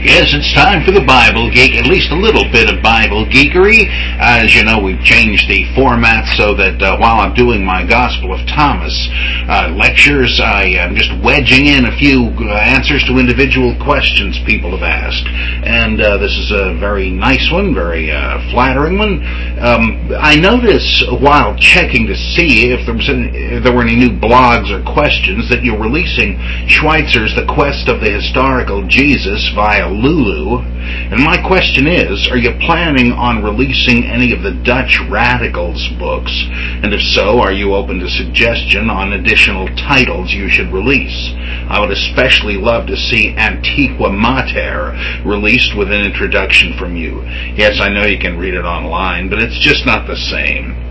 Yes, it's time for the Bible Geek, at least a little bit of Bible geekery. As you know, we've changed the format so that uh, while I'm doing my Gospel of Thomas uh, lectures, I am just wedging in a few uh, answers to individual questions people have asked. And uh, this is a very nice one, very uh, flattering one. Um, I notice while checking to see if there, was any, if there were any new blogs or questions that you're releasing Schweitzer's The Quest of the Historical Jesus via Lulu. And my question is, are you planning on releasing any of the Dutch Radicals books? And if so, are you open to suggestion on additional titles you should release? I would especially love to see Antiqua Mater released with an introduction from you. Yes, I know you can read it online, but it's just not the same.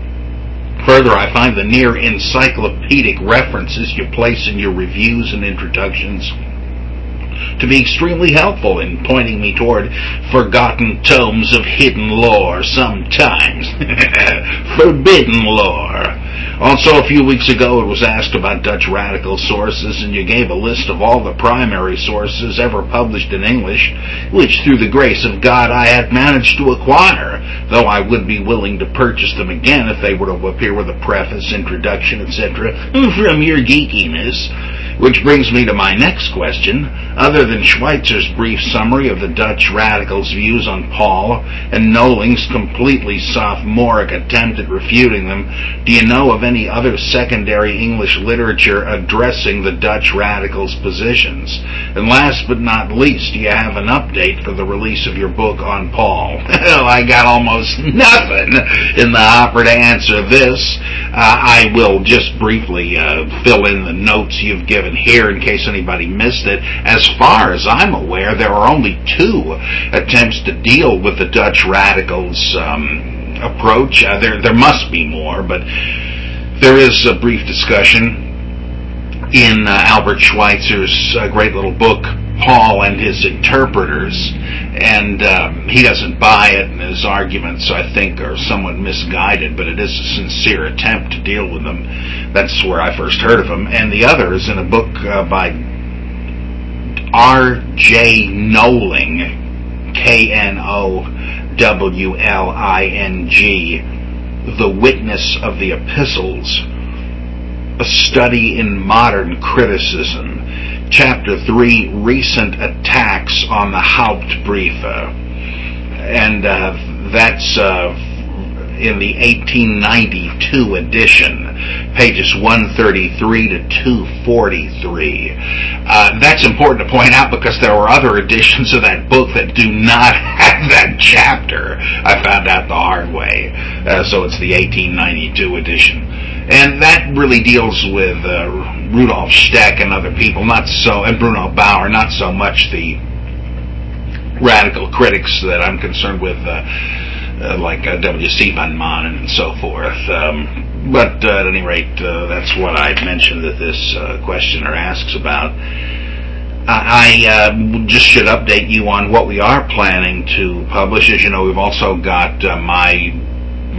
Further, I find the near encyclopedic references you place in your reviews and introductions to be extremely helpful in pointing me toward forgotten tomes of hidden lore, sometimes forbidden lore. Also, a few weeks ago, it was asked about Dutch radical sources, and you gave a list of all the primary sources ever published in English, which, through the grace of God, I had managed to acquire, though I would be willing to purchase them again if they were to appear with a preface, introduction, etc., from your geekiness. Which brings me to my next question. Other than Schweitzer's brief summary of the Dutch radicals' views on Paul and Knowling's completely sophomoric attempt at refuting them, do you know of any other secondary English literature addressing the Dutch radicals' positions? And last but not least, do you have an update for the release of your book on Paul? Well, I got almost nothing in the hopper to answer this. Uh, I will just briefly uh, fill in the notes you've given here in case anybody missed it. As far as I'm aware, there are only two attempts to deal with the Dutch radicals um, approach. Uh, there, there must be more, but there is a brief discussion in uh, Albert Schweitzer's uh, great little book, Paul and His Interpreters, and um, he doesn't buy it, and his arguments, I think, are somewhat misguided, but it is a sincere attempt to deal with them. That's where I first heard of him. And the other is in a book uh, by R.J. Knowling, K-N-O-W-L-I-N-G, The Witness of the Epistles, a study in modern criticism, chapter 3, recent attacks on the Hauptbriefe. And uh, that's uh, in the 1892 edition, pages 133 to 243. Uh, that's important to point out because there were other editions of that book that do not have that chapter. I found out the hard way. Uh, so it's the 1892 edition. And that really deals with uh, Rudolf Steck and other people, not so, and Bruno Bauer, not so much the radical critics that I'm concerned with. Uh, uh, like uh, W.C. Van Manen and so forth. Um, but uh, at any rate, uh, that's what I mentioned that this uh, questioner asks about. I uh, just should update you on what we are planning to publish. As you know, we've also got my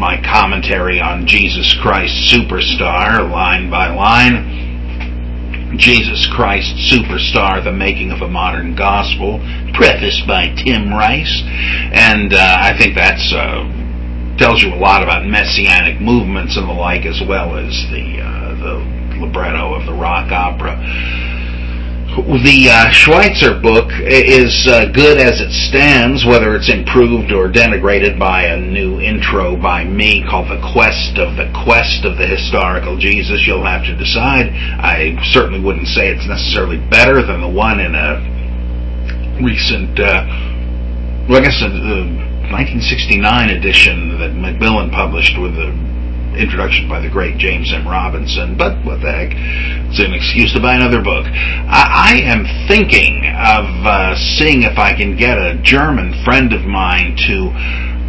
my commentary on Jesus Christ Superstar, line by line. Jesus Christ Superstar, The Making of a Modern Gospel, prefaced by Tim Rice. And uh, I think that's uh, tells you a lot about messianic movements and the like, as well as the, uh, the libretto of the rock opera. The uh, Schweitzer book is uh, good as it stands, whether it's improved or denigrated by a new intro by me called The Quest of the Quest of the Historical Jesus. You'll have to decide. I certainly wouldn't say it's necessarily better than the one in a recent, uh, well, I guess, the 1969 edition that Macmillan published with the introduction by the great James M. Robinson, but what the heck? It's an excuse to buy another book. I, I am thinking of uh, seeing if I can get a German friend of mine to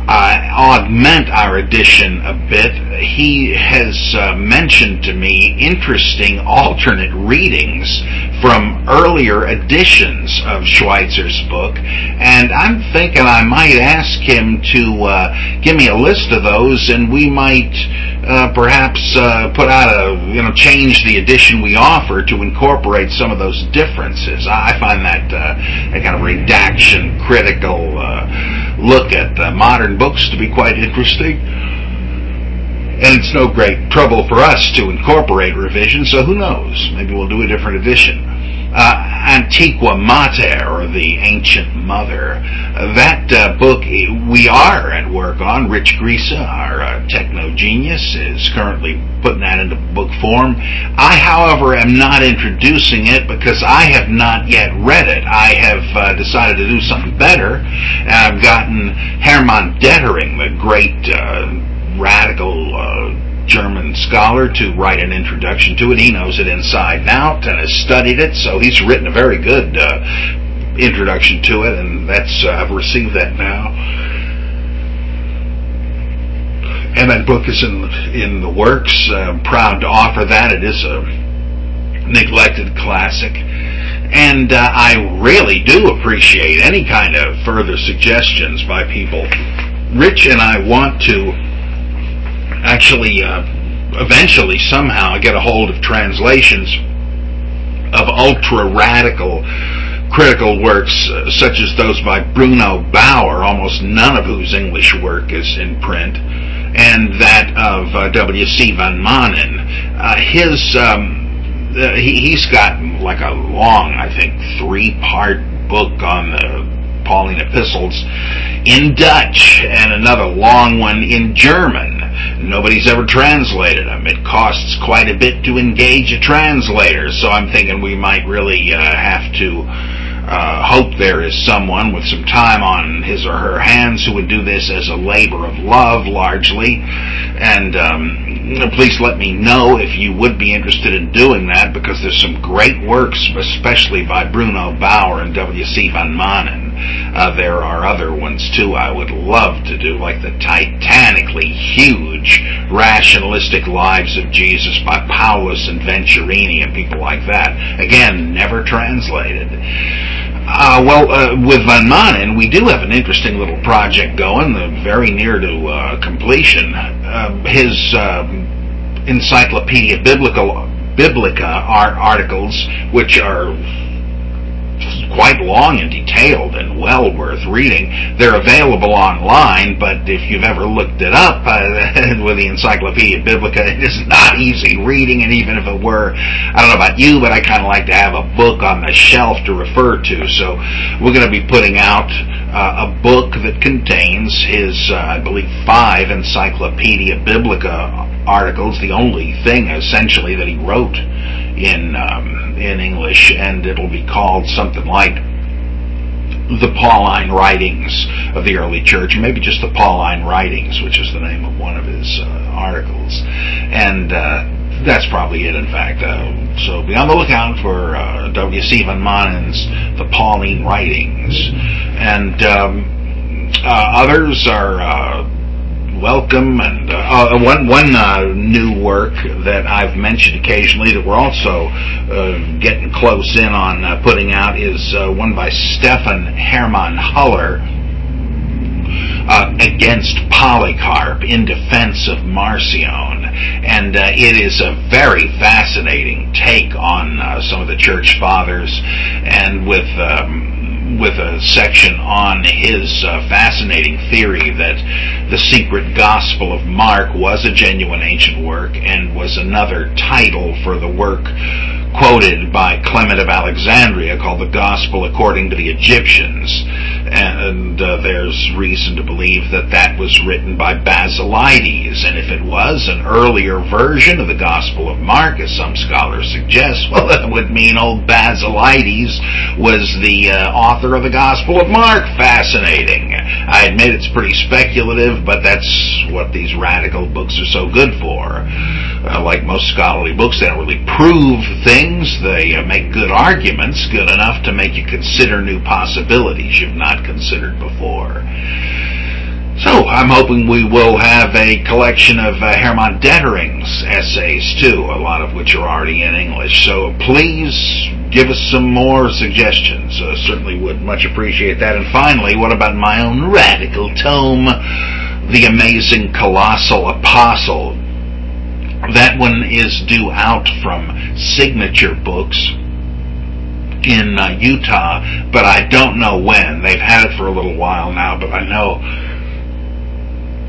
uh, augment our edition a bit. He has uh, mentioned to me interesting alternate readings from earlier editions of Schweitzer's book, and I'm thinking I might ask him to uh, give me a list of those, and we might uh, perhaps uh, put out a you know change the edition we offer to incorporate some of those differences. I find that uh, a kind of redaction critical uh, look at modern books to be quite interesting. And it's no great trouble for us to incorporate revisions, so who knows? Maybe we'll do a different edition uh, Antiqua Mater, or the Ancient Mother. That uh, book we are at work on. Rich Grisa, our uh, techno genius, is currently putting that into book form. I, however, am not introducing it because I have not yet read it. I have uh, decided to do something better, and I've gotten Hermann Detering, the great uh, radical German scholar to write an introduction to it. He knows it inside and out and has studied it, so he's written a very good uh, introduction to it, and that's uh, I've received that now. And that book is in in the works. I'm proud to offer that. It is a neglected classic. And uh, I really do appreciate any kind of further suggestions by people. Rich and I want to actually uh, eventually somehow get a hold of translations of ultra radical critical works uh, such as those by Bruno Bauer, almost none of whose English work is in print, and that of uh, W.C. van Manen. Uh, his um, uh, he, has got like a long, I think, three-part book on the Pauline epistles in Dutch and another long one in German Nobody's ever translated them. It costs quite a bit to engage a translator, so I'm thinking we might really uh, have to uh, hope there is someone with some time on his or her hands who would do this as a labor of love, largely. And um, please let me know if you would be interested in doing that, because there's some great works, especially by Bruno Bauer and W.C. van Manen. Uh, there are other ones too I would love to do, like the titanically huge rationalistic lives of Jesus by Paulus and Venturini and people like that. Again, never translated. Uh, well, uh, with Van Manen, we do have an interesting little project going, uh, very near to uh, completion. Uh, his um, Encyclopedia Biblica art articles, which are quite long and detailed and well worth reading. They're available online, but if you've ever looked it up uh, with the Encyclopedia Biblica, it is not easy reading, and even if it were, I don't know about you, but I kind of like to have a book on the shelf to refer to. So we're going to be putting out uh, a book that contains his, uh, I believe, five Encyclopedia Biblica articles, the only thing essentially that he wrote in um, in English, and it'll be called something like the Pauline writings of the early church, maybe just the Pauline writings, which is the name of one of his uh, articles, and uh, that's probably it. In fact, uh, so be on the lookout for uh, W. van Manen's The Pauline Writings, and um, uh, others are uh, welcome. And uh, uh, one one uh, new work that I've mentioned occasionally that we're also uh, getting close in on uh, putting out is uh, one by Stephan Hermann Huller. against Polycarp in defense of Marcion, and it is a very fascinating take on some of the church fathers, and with um, with a section on his uh, fascinating theory that the secret gospel of Mark was a genuine ancient work and was another title for the work quoted by Clement of Alexandria called the Gospel According to the Egyptians. And uh, there's reason to believe that that was written by Basilides. And if it was an earlier version of the Gospel of Mark, as some scholars suggest, well, that would mean old Basilides was the uh, author of the Gospel of Mark. Fascinating. I admit it's pretty speculative, but that's what these radical books are so good for. Uh, like most scholarly books, they don't really prove things. They uh, make good arguments, good enough to make you consider new possibilities you've not considered before. So I'm hoping we will have a collection of uh, Hermann Detering's essays too, a lot of which are already in English. So please give us some more suggestions. Uh, certainly would much appreciate that. And finally, what about my own radical tome, The Amazing Colossal Apostle? That one is due out from Signature Books in uh, Utah, but I don't know when. They've had it for a little while now, but I know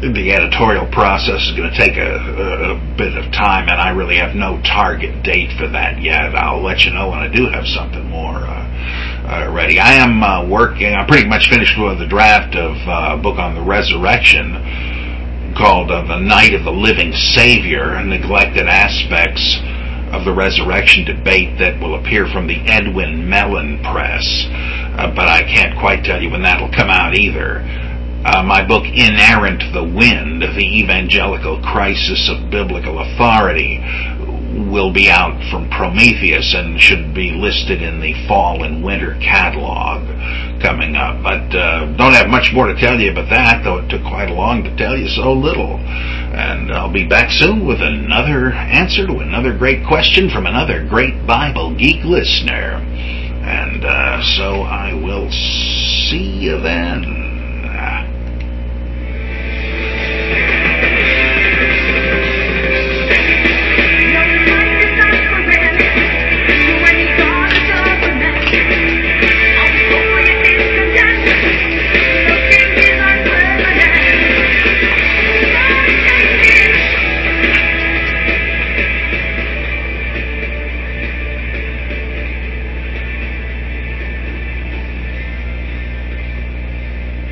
the editorial process is going to take a, a, bit of time, and I really have no target date for that yet. I'll let you know when I do have something more uh, uh, ready. I am uh, working. I'm pretty much finished with the draft of uh, a book on the resurrection called uh, "The Night of the Living Savior: Neglected Aspects." Of the resurrection debate that will appear from the Edwin Mellen Press, uh, but I can't quite tell you when that'll come out either uh, my book Inerrant the Wind, The Evangelical Crisis of Biblical Authority, will be out from Prometheus and should be listed in the fall and winter catalog coming up. But uh, don't have much more to tell you about that, though it took quite a long to tell you so little. And I'll be back soon with another answer to another great question from another great Bible geek listener. And uh, so I will see you then.